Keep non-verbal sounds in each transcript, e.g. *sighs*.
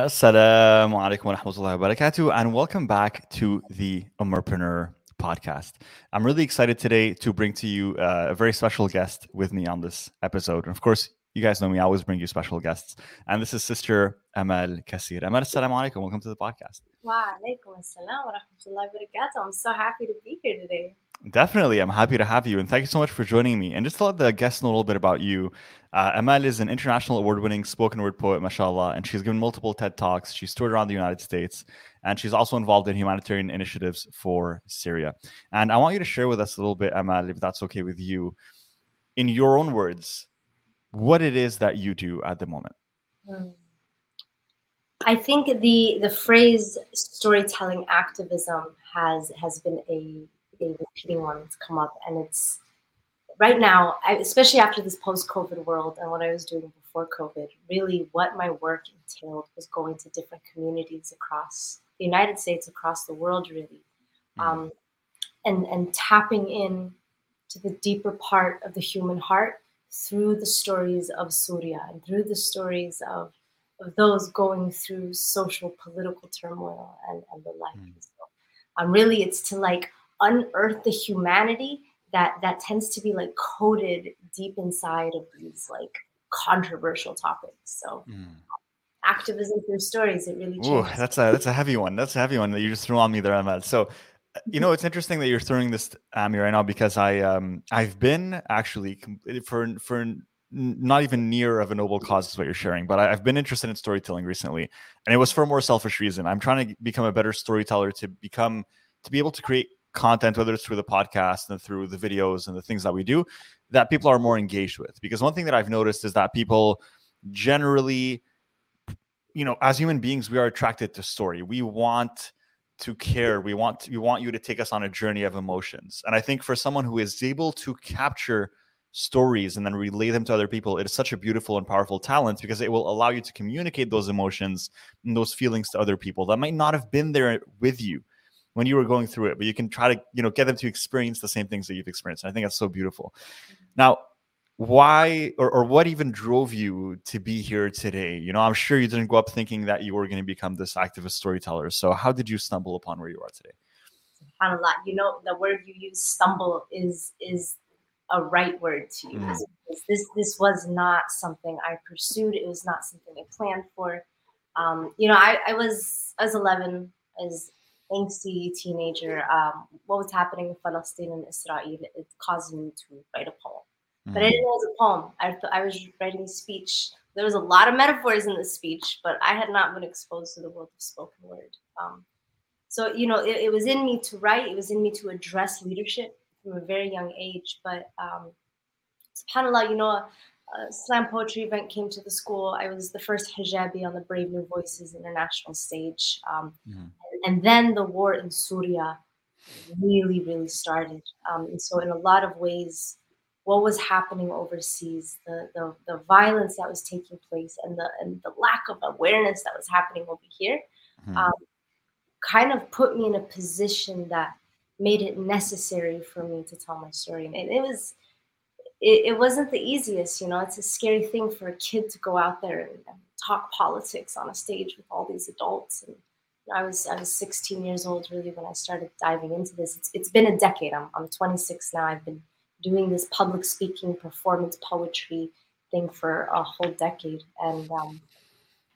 Assalamu alaikum wa rahmatullahi wa barakatuh, and welcome back to the Umarpreneur podcast. I'm really excited today to bring to you uh, a very special guest with me on this episode. And of course, you guys know me, I always bring you special guests. And this is Sister Amal Kassir. Amal, assalamu alaikum. Welcome to the podcast. Wa alaikum assalam wa rahmatullahi wa barakatuh. I'm so happy to be here today. Definitely. I'm happy to have you. And thank you so much for joining me. And just to let the guests know a little bit about you, uh, Amal is an international award winning spoken word poet, mashallah, and she's given multiple TED Talks. She's toured around the United States, and she's also involved in humanitarian initiatives for Syria. And I want you to share with us a little bit, Amal, if that's okay with you, in your own words, what it is that you do at the moment. Hmm. I think the the phrase storytelling activism has has been a a repeating one that's come up, and it's right now, I, especially after this post-COVID world and what I was doing before COVID. Really, what my work entailed was going to different communities across the United States, across the world, really, mm. um, and and tapping in to the deeper part of the human heart through the stories of Syria and through the stories of of those going through social political turmoil and, and the like. Mm. So, um, really, it's to like unearth the humanity that that tends to be like coded deep inside of these like controversial topics. So mm. activism through stories, it really Ooh, that's a that's a heavy one. That's a heavy one that you just threw on me there, Ahmed. So you *laughs* know it's interesting that you're throwing this at me right now because I um I've been actually for for not even near of a noble cause is what you're sharing, but I, have been interested in storytelling recently, and it was for a more selfish reason. I'm trying to become a better storyteller to become to be able to create content, whether it's through the podcast and through the videos and the things that we do, that people are more engaged with. Because one thing that I've noticed is that people generally, you know, as human beings, we are attracted to story. We want to care. We want we want you to take us on a journey of emotions. And I think for someone who is able to capture stories and then relay them to other people, it is such a beautiful and powerful talent because it will allow you to communicate those emotions and those feelings to other people that might not have been there with you when you were going through it, but you can try to, you know, get them to experience the same things that you've experienced. And I think that's so beautiful. Mm-hmm. Now, why or, or what even drove you to be here today? You know, I'm sure you didn't go up thinking that you were going to become this activist storyteller. So how did you stumble upon where you are today? lot. You know, the word you use, stumble, is is a right word to use. Mm. This this was not something I pursued. It was not something I planned for. Um, you know, I, I was I was 11 as angsty teenager, um, what was happening in Palestine and Israel, it caused me to write a poem. Mm-hmm. But I didn't know it was a poem. I, th- I was writing a speech. There was a lot of metaphors in the speech, but I had not been exposed to the world of spoken word. Um, so, you know, it, it, was in me to write. It was in me to address leadership from a very young age. But um, subhanAllah, you know, a slam poetry event came to the school. I was the first hijabi on the Brave New Voices international stage. Um, mm-hmm. And, then the war in Syria really, really started. Um, and so, in a lot of ways, what was happening overseas, the, the, the violence that was taking place, and the, and the lack of awareness that was happening over here mm-hmm. um, kind of put me in a position that made it necessary for me to tell my story. And it, it was it, it wasn't the easiest. You know, it's a scary thing for a kid to go out there and, and talk politics on a stage with all these adults. And I was I was 16 years old really when I started diving into this. It's, it's been a decade. I'm I'm 26 now. I've been doing this public speaking, performance poetry thing for a whole decade, and um,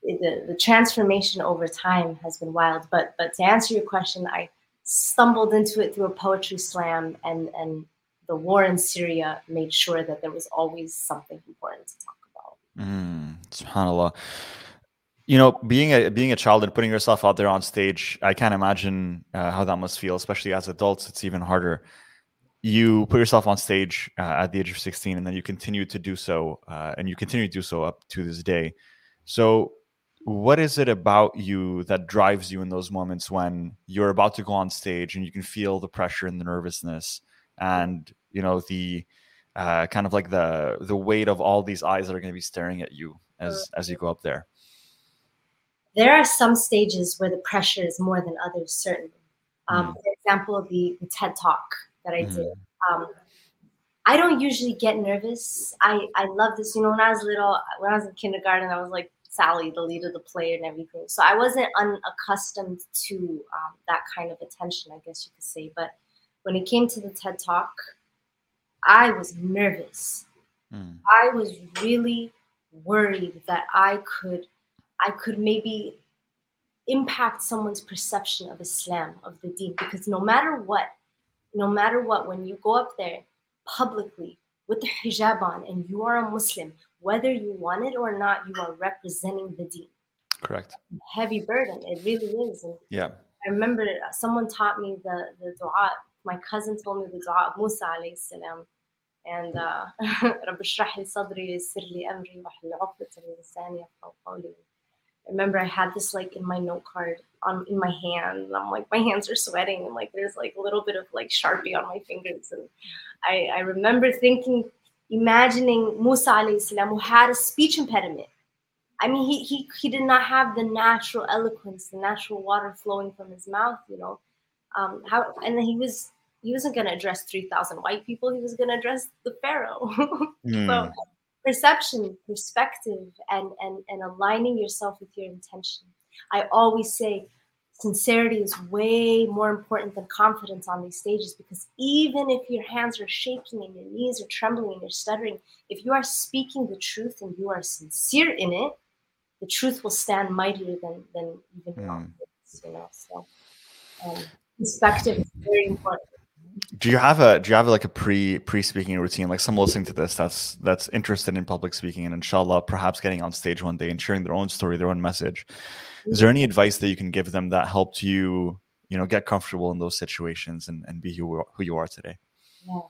the the transformation over time has been wild. But but to answer your question, I stumbled into it through a poetry slam and and the war in Syria made sure that there was always something important to talk about. Mm, SubhanAllah. You know, being a being a child and putting yourself out there on stage, I can't imagine uh, how that must feel. Especially as adults, it's even harder. You put yourself on stage uh, at the age of 16, and then you continue to do so, uh, and you continue to do so up to this day. So, what is it about you that drives you in those moments when you're about to go on stage and you can feel the pressure and the nervousness? and you know the uh, kind of like the the weight of all these eyes that are going to be staring at you as as you go up there there are some stages where the pressure is more than others certainly um, mm. for example the, the, ted talk that i mm. did um, i don't usually get nervous i i love this you know when i was little when i was in kindergarten i was like Sally, the lead of the play and everything. So I wasn't unaccustomed to um, that kind of attention, I guess you could say. But when it came to the TED Talk, I was nervous. Mm. I was really worried that I could, I could maybe impact someone's perception of Islam, of the Deen, because no matter what, no matter what, when you go up there publicly with the hijab on and you are a Muslim, whether you want it or not, you are representing the Deen. Correct. Heavy burden, it really is. And yeah. I remember someone taught me the the dua. My cousin told me the dua of Musa alayhi salam. And uh, *laughs* I remember I had this like in my note card on in my hand, and I'm like my hands are sweating, and like there's like a little bit of like sharpie on my fingers, and I, I remember thinking, imagining Musa alayhi salam who had a speech impediment. I mean, he he he did not have the natural eloquence, the natural water flowing from his mouth, you know. Um, how and he was he wasn't going to address 3,000 white people. He was going to address the Pharaoh. mm. *laughs* So perception, perspective, and, and, and aligning yourself with your intention. I always say sincerity is way more important than confidence on these stages because even if your hands are shaking and your knees are trembling and you're stuttering, if you are speaking the truth and you are sincere in it, the truth will stand mightier than, than even mm. confidence, you know. So um, perspective is very important do you have a do you have like a pre pre speaking routine? Like someone listening to this that's that's interested in public speaking and inshallah perhaps getting on stage one day and sharing their own story their own message. Is there any advice that you can give them that helped you you know get comfortable in those situations and, and be who, who you are today? Yeah.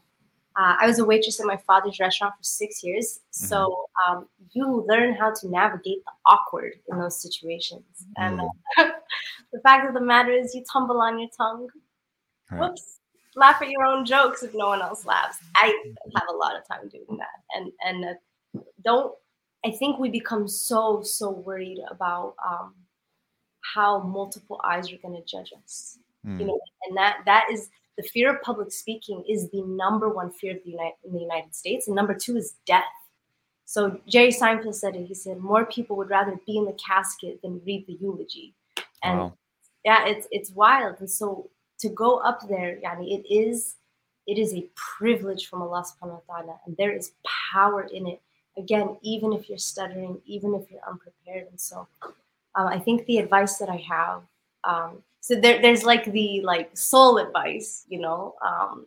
Uh, i was a waitress in my father's restaurant for six years. Mm-hmm. so um, you learn how to navigate the awkward in those situations. And mm. uh, *laughs* the fact of the matter is you tumble on your tongue. Right. whoops laugh at your own jokes if no one else laughs. I have a lot of time doing that, and and uh, don't. I think we become so so worried about um, how multiple eyes are going to judge us. Mm. You know, and that that is the fear of public speaking is the number one fear of the United, in the United States, and number two is death. So Jerry Seinfeld said it. He said more people would rather be in the casket than read the eulogy, and wow. yeah, it's it's wild. And so to go up there, yani it is it is a privilege from Allah subhanahu wa ta'ala, and there is power in it. Again, even if you're stuttering, even if you're unprepared. And so um, I think the advice that I have, um, so there, there's like the like soul advice, you know, um,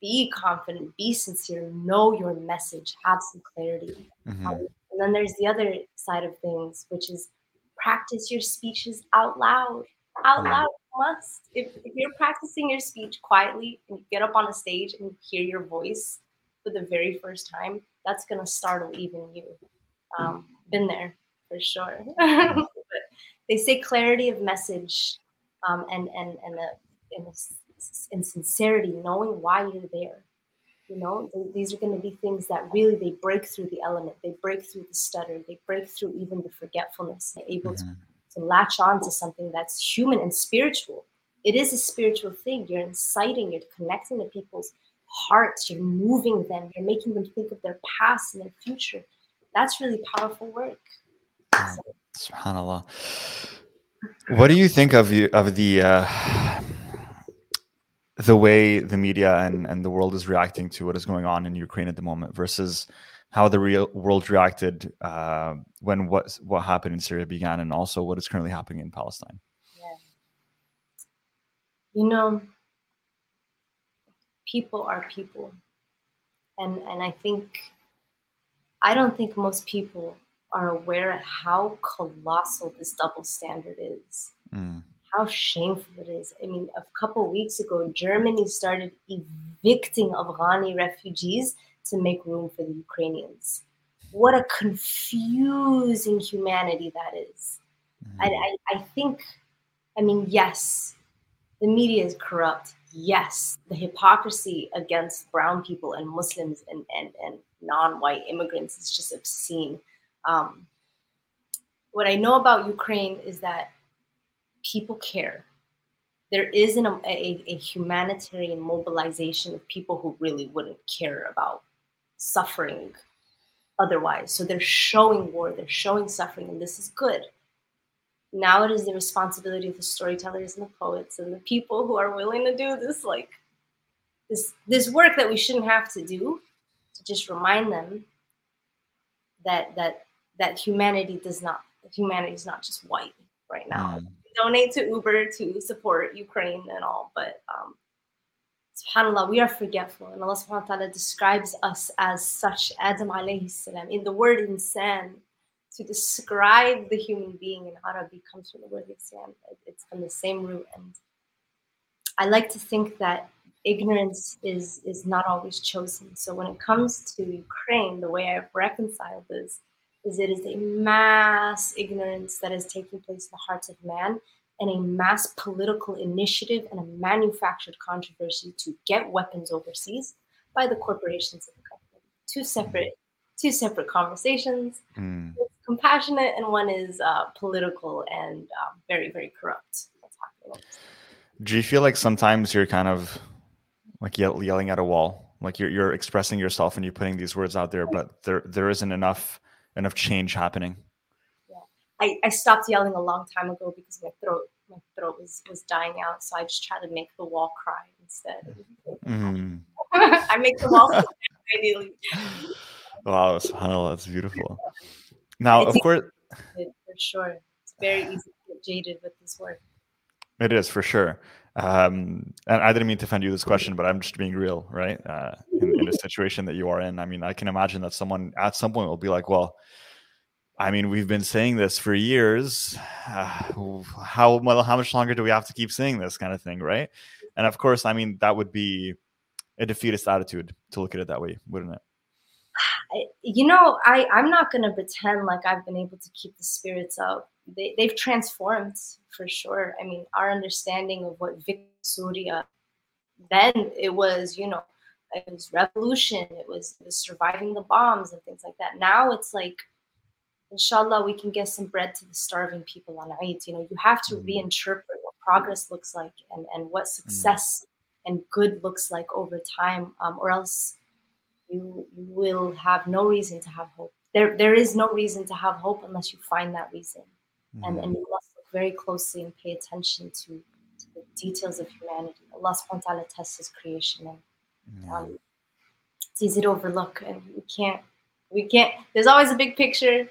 be confident, be sincere, know your message, have some clarity. Mm-hmm. Um, and then there's the other side of things, which is practice your speeches out loud, out mm-hmm. loud must. If, if you're practicing your speech quietly and you get up on a stage and you hear your voice for the very first time, that's gonna startle even you. Um, been there for sure. *laughs* they say clarity of message um, and and and a, and, and sincerity, knowing why you're there. You know, these are going to be things that really they break through the element, they break through the stutter, they break through even the forgetfulness. They're able mm-hmm. to to latch on to something that's human and spiritual. It is a spiritual thing. You're inciting, you're connecting to people's hearts, you're moving them, you're making them think of their past and their future. That's really powerful work. So. Subhanallah. What do you think of the of the uh, the way the media and, and the world is reacting to what is going on in Ukraine at the moment versus how the real world reacted uh, when what what happened in Syria began, and also what is currently happening in Palestine. Yeah. You know, people are people, and and I think I don't think most people are aware of how colossal this double standard is. Mm. How shameful it is. I mean, a couple weeks ago, Germany started evicting Afghani refugees to make room for the Ukrainians. What a confusing humanity that is. Mm-hmm. I, I, I think, I mean, yes, the media is corrupt. Yes, the hypocrisy against brown people and Muslims and, and, and non white immigrants is just obscene. Um, what I know about Ukraine is that people care. There is an, a, a humanitarian mobilization of people who really wouldn't care about suffering otherwise. So they're showing war, they're showing suffering, and this is good. Now it is the responsibility of the storytellers and the poets and the people who are willing to do this, like this this work that we shouldn't have to do, to just remind them that that that humanity does not humanity is not just white right now. Mm. Donate to Uber to support Ukraine and all, but um, subhanallah, we are forgetful. And Allah subhanahu wa ta'ala describes us as such, Adam alayhi salam, in the word insan, to describe the human being in Arabic comes from the word nisyan. It's from the same root. And I like to think that ignorance is is not always chosen. So when it comes to Ukraine, the way I've reconciled this is it is a mass ignorance that is taking place in the hearts of man and a mass political initiative and a manufactured controversy to get weapons overseas by the corporations of the government. Two separate, two separate conversations. Mm. compassionate, and one is uh, political and uh, very, very corrupt. Do you feel like sometimes you're kind of like yell- yelling at a wall, like you're you're expressing yourself and you're putting these words out there, but there there isn't enough enough change happening? I, I stopped yelling a long time ago because my throat my throat was was dying out. So I just try to make the wall cry instead. Mm. *laughs* I make the wall cry *laughs* ideally. Wow, subhanAllah, that's beautiful. Now, it's of course, for sure, it's very easy to get jaded with this work. It is for sure. Um, and I didn't mean to offend you this question, but I'm just being real, right? Uh, in, in the situation that you are in, I mean, I can imagine that someone at some point will be like, "Well, I mean, we've been saying this for years. Uh, *sighs* how well, how much longer do we have to keep saying this kind of thing, right? And of course, I mean, that would be a defeatist attitude to look at it that way, wouldn't it? You know, I I'm not going to pretend like I've been able to keep the spirits up. They they've transformed for sure. I mean, our understanding of what Vic Surya then it was, you know, it was revolution. It was, it was surviving the bombs and things like that. Now it's like inshallah we can get some bread to the starving people on Eid. You know, you have to mm. reinterpret what progress looks like and, and what mm. success and good looks like over time, um, or else you, you will have no reason to have hope. There, there is no reason to have hope unless you find that reason. Mm. And, and you must look very closely and pay attention to, to the details of humanity. Allah subhanahu wa ta'ala tests his creation and um, it's easy to overlook and we can't we can't there's always a big picture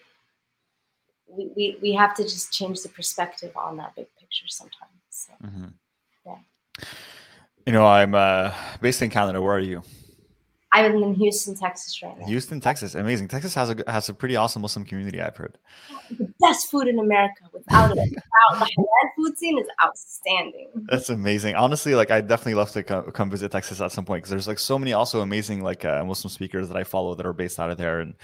we, we, we have to just change the perspective on that big picture sometimes. So, mm-hmm. yeah. You know, I'm uh, based in Canada. Where are you? I'm in Houston, Texas right now. Houston, Texas, amazing. Texas has a has a pretty awesome Muslim community. I've heard. The best food in America, without it. *laughs* Without the food scene is outstanding. That's amazing. Honestly, like I definitely love to come, come visit Texas at some point because there's like so many also amazing like uh, Muslim speakers that I follow that are based out of there, and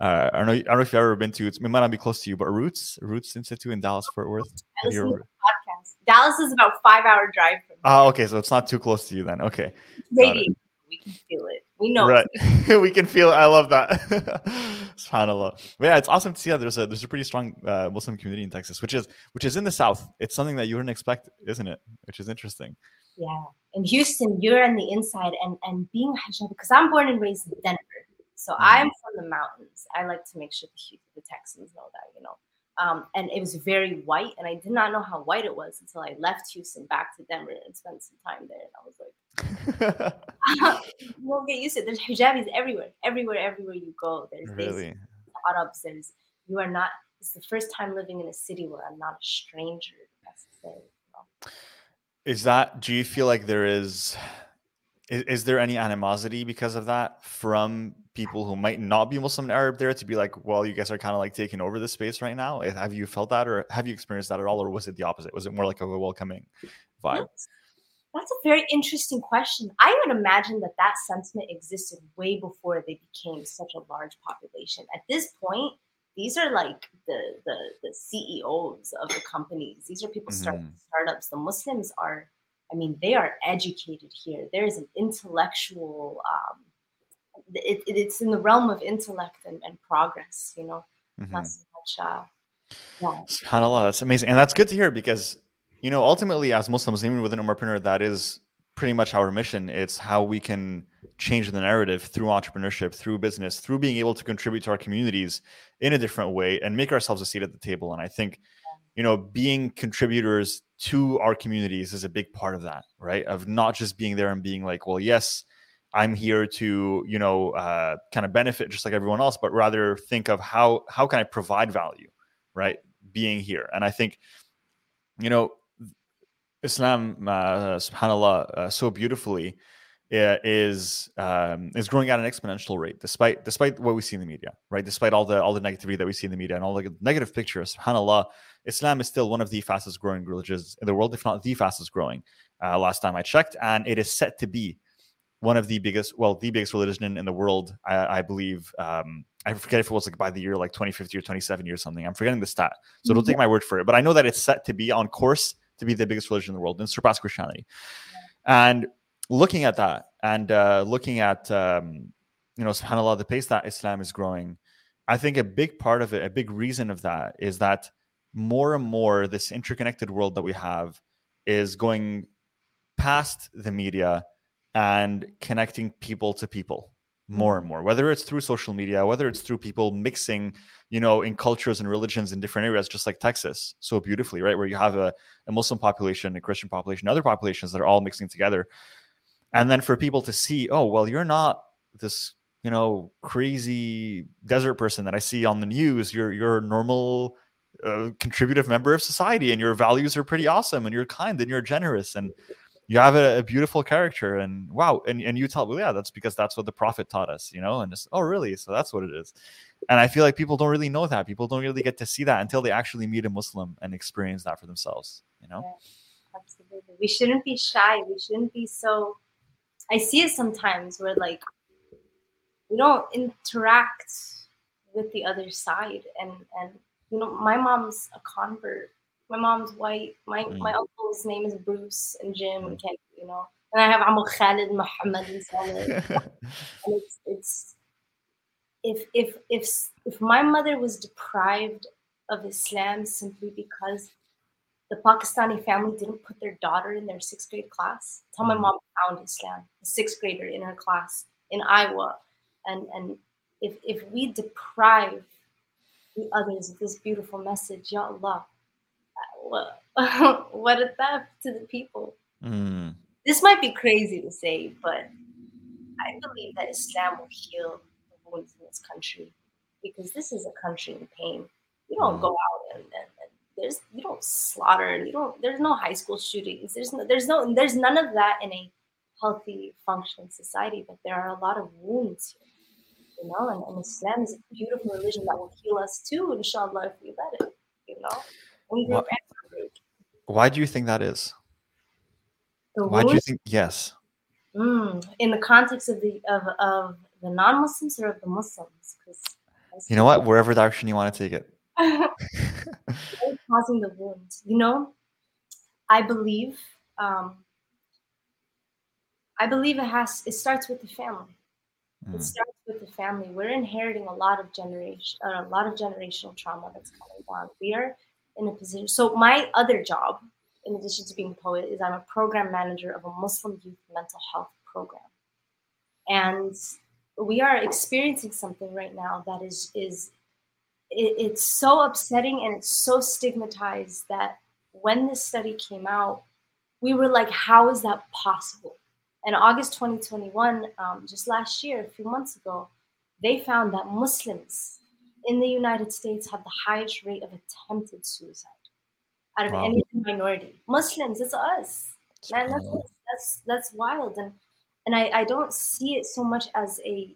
uh, I don't know. I don't know if you've ever been to. It it might not be close to you, but Roots Roots Institute in Dallas Fort Worth. podcast. Dallas is about five hour drive from. Oh, okay, so it's not too close to you then. Okay, maybe we can feel it. We know. Right, *laughs* we can feel. It. I love that. *laughs* Subhanallah. But yeah, it's awesome to see that there's a there's a pretty strong uh, Muslim community in Texas, which is which is in the South. It's something that you wouldn't expect, isn't it? Which is interesting. Yeah, in Houston, you're on the inside, and and being because I'm born and raised in Denver. So mm-hmm. I'm from the mountains. I like to make sure the, the Texans know that, you know. Um, and it was very white, and I did not know how white it was until I left Houston back to Denver and spent some time there. And I was like, *laughs* you won't get used to it. There's hijabis everywhere, everywhere, everywhere you go. There's really? Arabs. There's you are not. It's the first time living in a city where I'm not a stranger. Necessarily. You know? Is that? Do you feel like there is? Is, is there any animosity because of that from people who might not be Muslim and Arab there to be like, well, you guys are kind of like taking over the space right now? Have you felt that, or have you experienced that at all, or was it the opposite? Was it more like a welcoming vibe? That's, that's a very interesting question. I would imagine that that sentiment existed way before they became such a large population. At this point, these are like the the, the CEOs of the companies. These are people starting mm-hmm. startups. The Muslims are I mean, they are educated here. There is an intellectual, um, it, it, it's in the realm of intellect and, and progress, you know, mm-hmm. not so much. Uh, yeah. SubhanAllah, that's amazing. And that's good to hear because, you know, ultimately as Muslims, even within Umarpreneur, that is pretty much our mission. It's how we can change the narrative through entrepreneurship, through business, through being able to contribute to our communities in a different way and make ourselves a seat at the table. And I think, you know, being contributors to our communities is a big part of that, right? Of not just being there and being like, well, yes, I'm here to, you know, uh, kind of benefit just like everyone else, but rather think of how how can I provide value, right? Being here, and I think, you know, Islam, uh, Subhanallah, uh, so beautifully uh, is um, is growing at an exponential rate, despite despite what we see in the media, right? Despite all the all the negativity that we see in the media and all the negative pictures, Subhanallah, Islam is still one of the fastest growing religions in the world, if not the fastest growing. Uh, last time I checked, and it is set to be one of the biggest, well, the biggest religion in, the world, I, I believe. Um, I forget if it was like by the year like 2050 or 2070 or something. I'm forgetting the stat, so don't take my word for it. But I know that it's set to be on course to be the biggest religion in the world and surpass Christianity. And looking at that and uh, looking at um, you know, subhanallah, the pace that Islam is growing, I think a big part of it, a big reason of that is that more and more this interconnected world that we have is going past the media and connecting people to people hmm. more and more whether it's through social media whether it's through people mixing you know in cultures and religions in different areas just like texas so beautifully right where you have a, a muslim population a christian population other populations that are all mixing together. And then for people to see oh well you're not this you know crazy desert person that i see on the news. You're you're a normal uh, contributive member of society and your values are pretty awesome and you're kind and you're generous and you have a, a, beautiful character and wow and, and you tell well yeah that's because that's what the prophet taught us you know and just oh really? So that's what it is. And i feel like people don't really know that. People don't really get to see that until they actually meet a muslim and experience that for themselves you know? Yeah, absolutely. We shouldn't be shy. We shouldn't be so i see it sometimes where like we don't interact with the other side and and you know my mom's a convert my mom's white. My mm. my uncle's name is Bruce and Jim and Ken, you know. And I have Amu Khalid, Muhammad, and Saleh. *laughs* and it's it's if if if if my mother was deprived of Islam simply because the Pakistani family didn't put their daughter in their sixth grade class. That's how my mm. mom found Islam, a sixth grader in her class in Iowa. And and if if we deprive the others of this beautiful message, Ya Allah, what, *laughs* what a theft to the people. Mm. This might be crazy to say, but I believe that Islam will heal the wounds in this country because this is a country in pain. You don't mm. go out and, and, and, there's you don't slaughter. And you don't. There's no high school shootings. There's no. There's no. There's none of that in a healthy, functioning society. But there are a lot of wounds here, you know. And, and Islam is a beautiful religion that will heal us too, inshallah, if we let it. You know. Why, why do you think that is? Why do you think yes? Mm, in the context of the of, of the non-Muslims or of the Muslims? Because you know what, wherever direction you want to take it. *laughs* *laughs* causing the wound. You know, I believe. Um, I believe it has. It starts with the family. Mm. It starts with the family. We're inheriting a lot of generation, uh, a lot of generational trauma that's coming down. We are in a position. So my other job, in addition to being a poet, is I'm a program manager of a Muslim youth mental health program, and we are experiencing something right now that is is it, it's so upsetting and it's so stigmatized that when this study came out, we were like, how is that possible? And August 2021, um, just last year, a few months ago, they found that Muslims in the United States have the highest rate of attempted suicide out of wow. any minority. Muslims, it's us. Man, that's, that's that's wild. And and I, I don't see it so much as a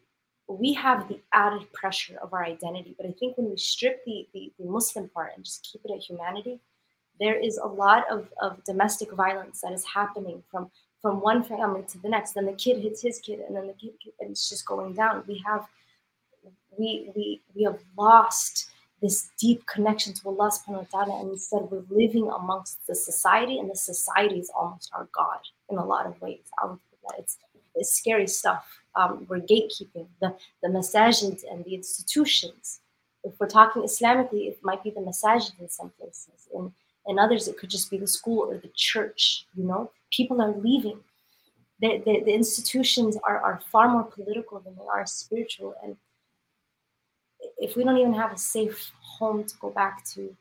we have the added pressure of our identity. But I think when we strip the, the, the Muslim part and just keep it at humanity, there is a lot of, of domestic violence that is happening from from one family to the next. Then the kid hits his kid, and then the kid, and it's just going down. We have we we we have lost this deep connection to Allah subhanahu wa ta'ala and instead we're living amongst the society and the society is almost our God in a lot of ways. It's, it's scary stuff. Um, we're gatekeeping the, the masajid and the institutions. If we're talking Islamically, it might be the masajid in some places. In, in others, it could just be the school or the church, you know? People are leaving. the, the, the institutions are, are far more political than they are spiritual. And if we don't even have a safe home to go back to,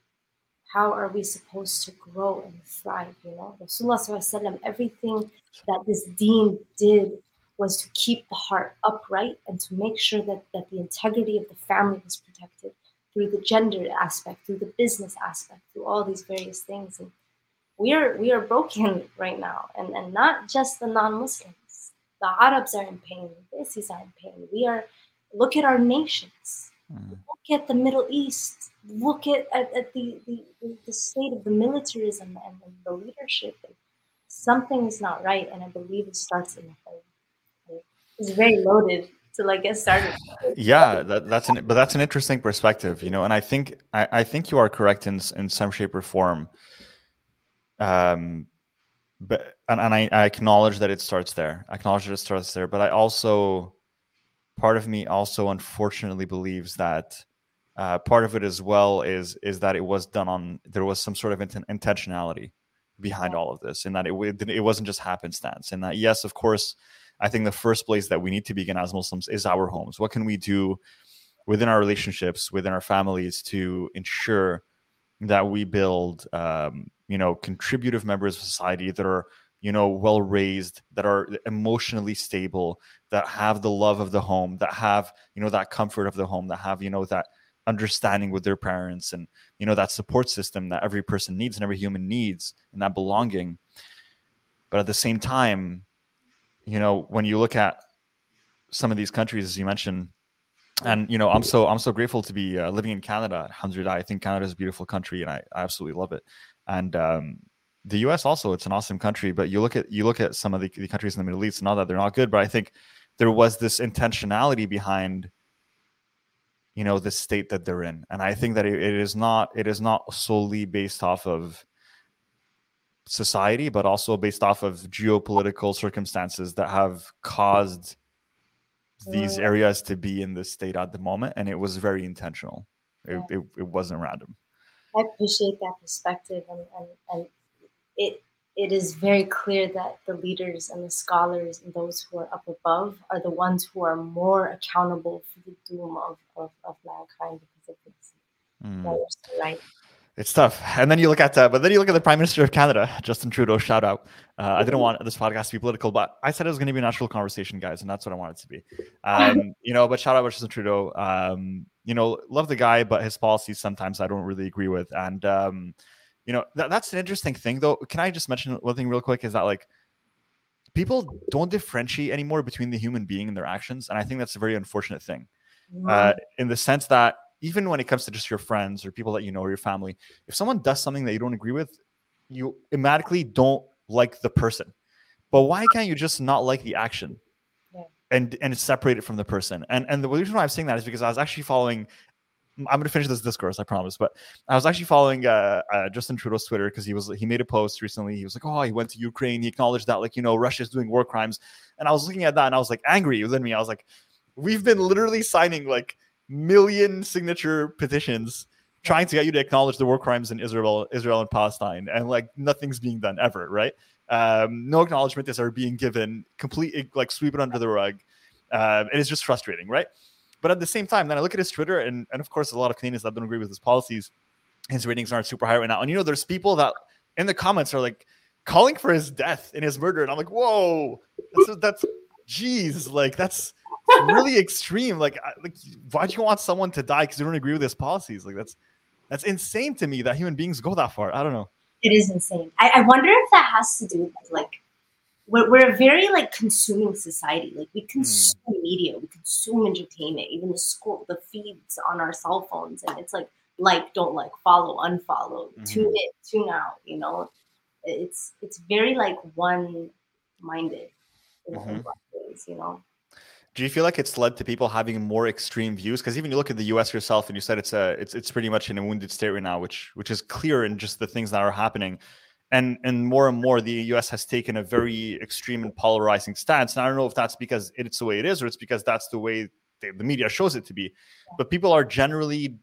how are we supposed to grow and thrive? You know, Rasulullah everything that this deen did was to keep the heart upright and to make sure that, that the integrity of the family was protected through the gender aspect, through the business aspect, through all these various things. And we are we are broken *laughs* right now, and, and not just the non-Muslims. The Arabs are in pain, the Isis are in pain. We are look at our nations. Mm. Look at the Middle East. Look at, at, at the, the, the state of the militarism and, and the leadership. Something is not right, and I believe it starts in the home it's very loaded to like get started. Yeah, that, that's an but that's an interesting perspective, you know. And I think I, I think you are correct in in some shape or form. Um, but and, and I, I acknowledge that it starts there. I acknowledge that it starts there, but I also part of me also unfortunately believes that uh, part of it as well is is that it was done on there was some sort of int- intentionality behind all of this, and that it it wasn't just happenstance, and that yes, of course, I think the first place that we need to begin as Muslims is our homes. What can we do within our relationships, within our families, to ensure that we build, um, you know, contributive members of society that are, you know, well raised, that are emotionally stable, that have the love of the home, that have, you know, that comfort of the home, that have, you know, that understanding with their parents, and you know, that support system that every person needs and every human needs, and that belonging. But at the same time, you know, when you look at some of these countries, as you mentioned, and you know, I'm so I'm so grateful to be uh, living in Canada. Alhamdulillah, I think Canada is a beautiful country, and I, I absolutely love it. And um, the U.S. also, it's an awesome country. But you look at you look at some of the, the countries in the Middle East, and all that they're not good, but I think there was this intentionality behind you know the state that they're in and i think that it, it is not it is not solely based off of society, but also based off of geopolitical circumstances that have caused these areas to be in this state at the moment. And it was very intentional. It, it, it wasn't random. I appreciate that perspective, and, and, and it it is very clear that the leaders and the scholars and those who are up above are the ones who are more accountable for the doom of, of, of mankind because of this. Mm. right. It's tough. And then you look at, uh, but then you look at the Prime Minister of Canada, Justin Trudeau. Shout out. Uh, I didn't want this podcast to be political, but I said it was going to be a natural conversation, guys, and that's what I wanted to be. Um, *laughs* you know, but shout out to Justin Trudeau. Um, you know, love the guy, but his policies sometimes I don't really agree with. And um, you know, th- that's an interesting thing, though. Can I just mention one thing real quick? Is that like people don't differentiate anymore between the human being and their actions, and I think that's a very unfortunate thing. Uh, in the sense that even when it comes to just your friends or people that you know or your family, if someone does something that you don't agree with, you automatically don't like the person. But why can't you just not like the action? Yeah. And and separate it from the person. And and the reason why I'm saying that is because I was actually following I'm going to finish this discourse, I promise. But I was actually following uh, uh, Justin Trudeau's Twitter because he was he made a post recently. He was like, "Oh, he went to Ukraine. He acknowledged that, like you know, Russia's doing war crimes." And I was looking at that, and I was like angry within me. I was like, "We've been literally signing like million signature petitions trying to get you to acknowledge the war crimes in Israel, Israel and Palestine, and like nothing's being done ever, right? Um, no acknowledgement is ever being given, complete like sweep it under the rug, um, and it's just frustrating, right? But at the same time, then I look at his Twitter, and and of course, a lot of Canadians that don't agree with his policies, his ratings aren't super high right now. And you know, there's people that in the comments are like calling for his death and his murder, and I'm like, whoa, that's that's, geez, like that's really extreme. Like, like, why do you want someone to die because you don't agree with his policies? Like, that's that's insane to me that human beings go that far. I don't know. It is insane. I, I wonder if that has to do with like we're, we're a very like consuming society. Like we consume mm. media, we consume entertainment, even the school, the feeds on our cell phones, and it's like like, don't like, follow, unfollow, mm-hmm. tune in, tune out. You know, it's it's very like one minded in mm-hmm. ways. You know do you feel like it's led to people having more extreme views? Because even you look at the U.S. yourself, and you said it's a it's it's pretty much in a wounded state right now, which which is clear in just the things that are happening, and and more and more the U.S. has taken a very extreme and polarizing stance. And I don't know if that's because it's the way it is, or it's because that's the way the, the media shows it to be. But people are generally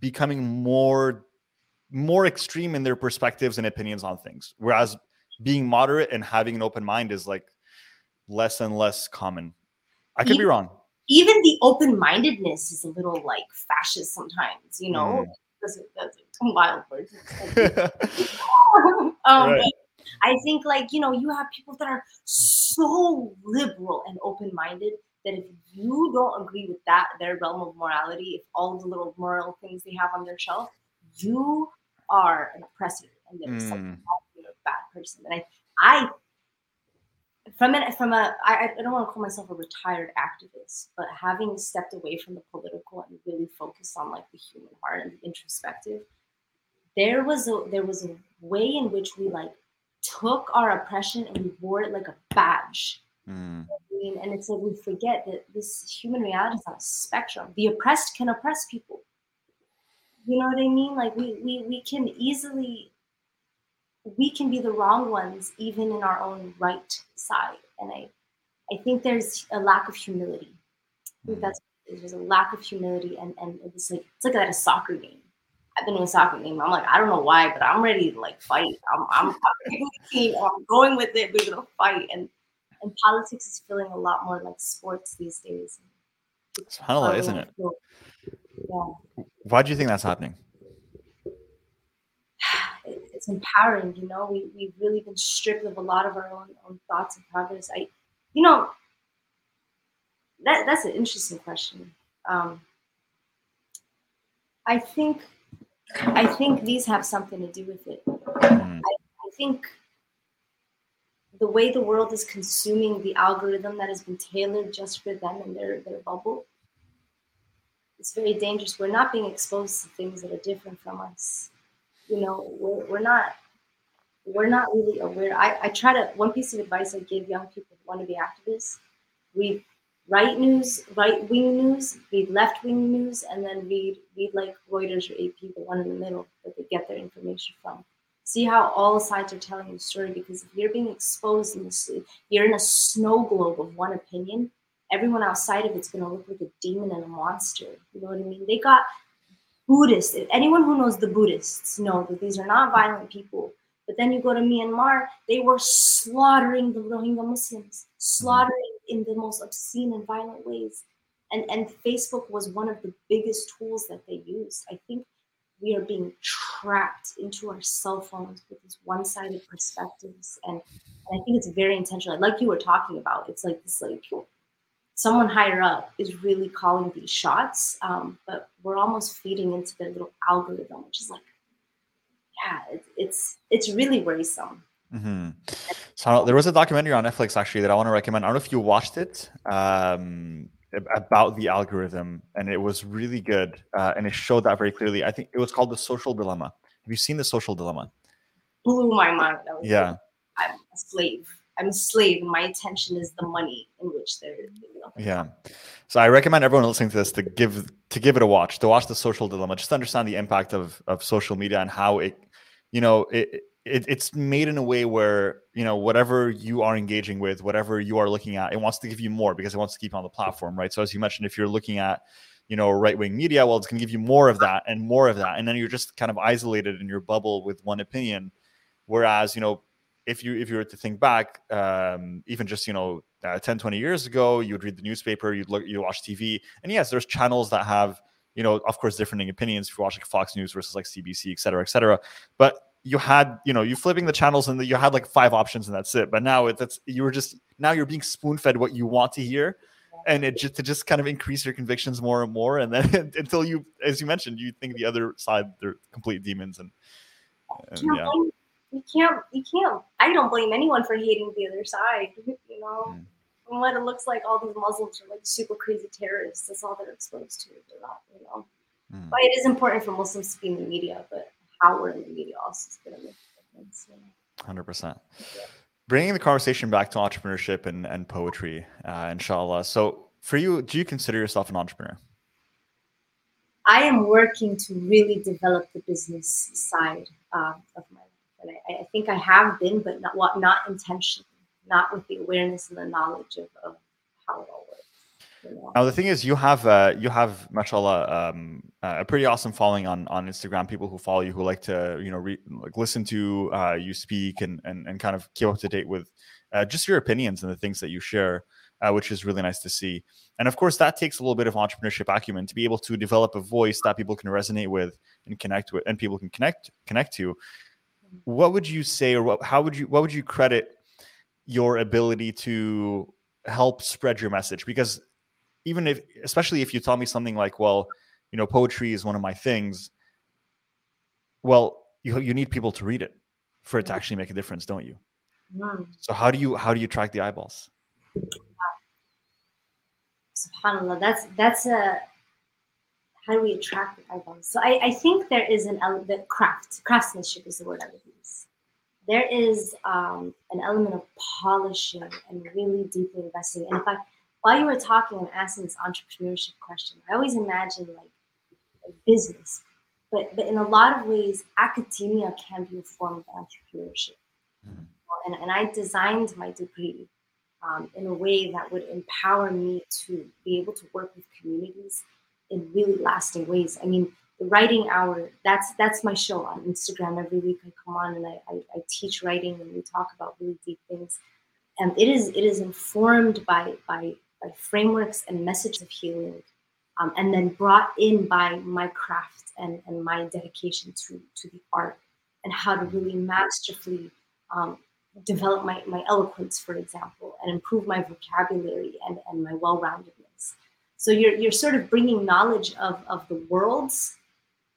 becoming more more extreme in their perspectives and opinions on things, whereas being moderate and having an open mind is like less and less common. I could be wrong. Even the open-mindedness is a little like fascist sometimes, you know. Mm. That's, that's a wild word. *laughs* *laughs* um, right. I think like you know you have people that are so liberal and open-minded that if you don't agree with that their realm of morality, if all the little moral things they have on their shelf, you are an oppressor and there's mm. something you're a bad person. And I I from it from a I, I don't want to call myself a retired activist, but having stepped away from the political and really focused on like the human heart and the introspective, there was a there was a way in which we like took our oppression and we wore it like a badge. Mm. I mean, and it's like we forget that this human reality is on a spectrum. The oppressed can oppress people. You know what I mean? Like we we we can easily we can be the wrong ones even in our own right side. And I I think there's a lack of humility. I think mm. that's there's a lack of humility and and it's like it's like at a soccer game. I've been in a soccer game. I'm like, I don't know why, but I'm ready to like fight. I'm I'm, I'm, going with it. We're gonna fight. And and politics is feeling a lot more like sports these days. It's of isn't it? Yeah. Why do you think that's happening? It's empowering, you know. We we've really been stripped of a lot of our own, own thoughts and progress. I, you know, that that's an interesting question. Um, I think I think these have something to do with it. Mm. I, I think the way the world is consuming the algorithm that has been tailored just for them and their, their bubble, it's very dangerous. We're not being exposed to things that are different from us. You know, we're, we're not we're not really aware. I, I try to one piece of advice I give young people who want to be activists, read right news, right wing news, read left wing news, and then read read like Reuters or AP, the one in the middle that they get their information from see how all sides are telling the story because if you're being exposed in this you're in a snow globe of one opinion everyone outside of it's going to look like a demon and a monster you know what i mean they got buddhists anyone who knows the buddhists know that these are not violent people but then you go to myanmar they were slaughtering the rohingya muslims slaughtering in the most obscene and violent ways. And and facebook was one of the biggest tools that they used. I think we are being trapped into our cell phones with these one-sided perspectives. And, and i think it's very intentional. Like you were talking about it's like this like someone higher up is really calling these shots um, but we're almost feeding into their little algorithm which is like yeah it, it's it's really worrisome mm-hmm. so there was a documentary on netflix actually that i want to recommend i don't know if you watched it um, about the algorithm, and it was really good, uh, and it showed that very clearly. I think it was called the Social Dilemma. Have you seen the Social Dilemma? Blew my mind. yeah, I'm a slave. I'm a slave, my attention is the money in which they're. Yeah, so I recommend everyone listening to this to give to give it a watch, to watch the Social Dilemma, just to understand the impact of of social media and how it, you know, it it, it's made in a way where you know whatever you are engaging with whatever you are looking at it wants to give you more because it wants to keep on the platform right? So as you mentioned if you're looking at you know right-wing media well it's going to give you more of that and more of that. And then you're just kind of isolated in your bubble with one opinion. Whereas you know if you if you were to think back um, even just you know uh, 10 20 years ago you would read the newspaper you'd look you watch tv and yes there's channels that have you know of course differing opinions. If you watch like fox news versus like cbc et cetera et cetera. But you had you know you flipping the channels and you had like five options and that's it. But now it's that's you were just now you're being spoon fed what you want to hear and it just to just kind of increase your convictions more and more and then *laughs* until you as you mentioned you think the other side they're complete demons and, and yeah you can't you can't i don't blame anyone for hating the other side *laughs* you know mm. and what it looks like all these muslims are like super crazy terrorists that's all they're exposed to they're not you know mm. but it is important for muslims to be in the media but power in the media also is going to make a difference. Hundred percent. Bringing the conversation back to entrepreneurship and, and poetry, uh, inshallah. So, for you, do you consider yourself an entrepreneur? I am working to really develop the business side uh, of my and I, I, think I have been, but not not intentionally, not with the awareness and the knowledge of, of how it all works. Now the thing is, you have uh, you have, mashallah, um, a pretty awesome following on on Instagram. People who follow you who like to you know re- like listen to uh, you speak and, and and kind of keep up to date with uh, just your opinions and the things that you share, uh, which is really nice to see. And of course, that takes a little bit of entrepreneurship acumen to be able to develop a voice that people can resonate with and connect with, and people can connect connect to. What would you say, or what, how would you what would you credit your ability to help spread your message? Because even if especially if you tell me something like well you know poetry is one of my things well you you need people to read it for it to actually make a difference don't you mm. so how do you how do you track the eyeballs subhanallah that's that's a how do we attract the eyeballs so i i think there is an element craft craftsmanship is the word i would use there is um, an element of polishing and really deeply investing and if i while you were talking and asking this entrepreneurship question, I always imagine like a business, but but in a lot of ways, academia can be a form of entrepreneurship. Mm-hmm. And, and I designed my degree um, in a way that would empower me to be able to work with communities in really lasting ways. I mean, the writing hour, that's that's my show on Instagram. Every week I come on and I, I, I teach writing and we talk about really deep things. And it is it is informed by by by frameworks and messages of healing, um, and then brought in by my craft and, and my dedication to, to the art and how to really masterfully um, develop my, my eloquence, for example, and improve my vocabulary and, and my well-roundedness. So you're, you're sort of bringing knowledge of, of the worlds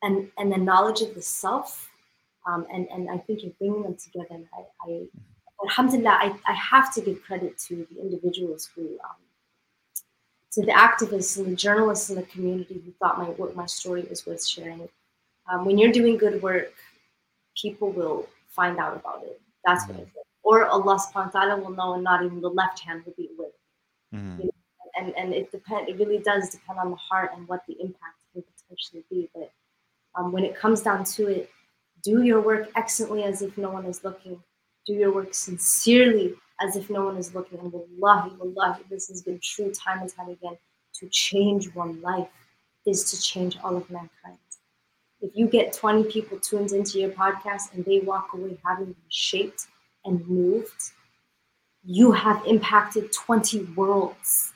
and, and the knowledge of the self. Um, and, and I think you're bringing them together. And I, I alhamdulillah, I, I have to give credit to the individuals who um, to the activists and the journalists in the community who thought my work, my story was worth sharing. Um, when you're doing good work, people will find out about it. That's mm-hmm. what I think. Or Allah subhanahu wa ta'ala will know and not even the left hand will be aware. Mm-hmm. You know? And and it depend it really does depend on the heart and what the impact can potentially be. But um, when it comes down to it, do your work excellently as if no one is looking. Do your work sincerely as if no one is looking. And wallahi, wallahi, this has been true time and time again. To change one life is to change all of mankind. If you get 20 people tuned into your podcast and they walk away having been shaped and moved, you have impacted 20 worlds,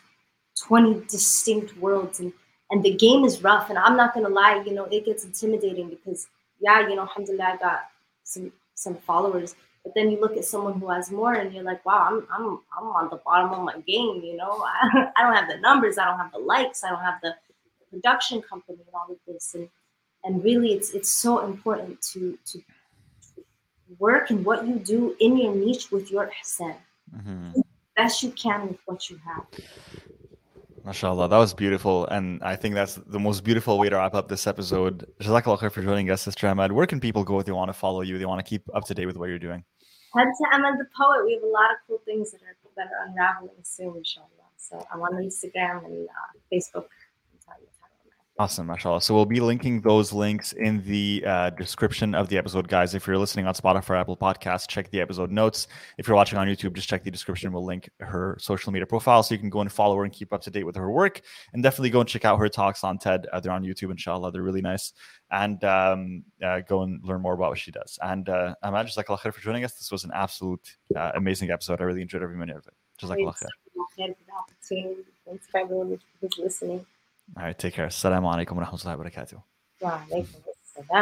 20 distinct worlds. And, and the game is rough. And I'm not going to lie, you know, it gets intimidating because, yeah, you know, alhamdulillah, I got some, some followers but then you look at someone who has more, and you're like, wow, I'm I'm I'm on the bottom of my game. You know, I, *laughs* I don't have the numbers, I don't have the likes, I don't have the production company, and all of this. And and really, it's it's so important to to work in what you do in your niche with your ihsan. Mm-hmm. Best you can with what you have. MashaAllah, that was beautiful. And I think that's the most beautiful way to wrap up this episode. Jazakallah for joining us, Sister Amal. Where can people go if they want to follow you? They want to keep up to date with what you're doing? head to Amal the Poet. We have a lot of cool things that are that are unraveling soon, inshallah. So I'm on Instagram and uh, Facebook. Awesome, mashallah. So we'll be linking those links in the uh, description of the episode, guys. If you're listening on Spotify or Apple Podcasts, check the episode notes. If you're watching on YouTube, just check the description. We'll link her social media profile so you can go and follow her and keep up to date with her work. And definitely go and check out her talks on TED. Uh, they're on YouTube, inshallah. They're really nice. And um, uh, go and learn more about what she does. And uh, Amal, Jazakallah khair for joining us. This was an absolute uh, amazing episode. I really enjoyed every minute of it. Jazakallah khair. Thanks for everyone who's listening. All right, take care. Assalamu alaikum wa rahmatullahi wa barakatuh.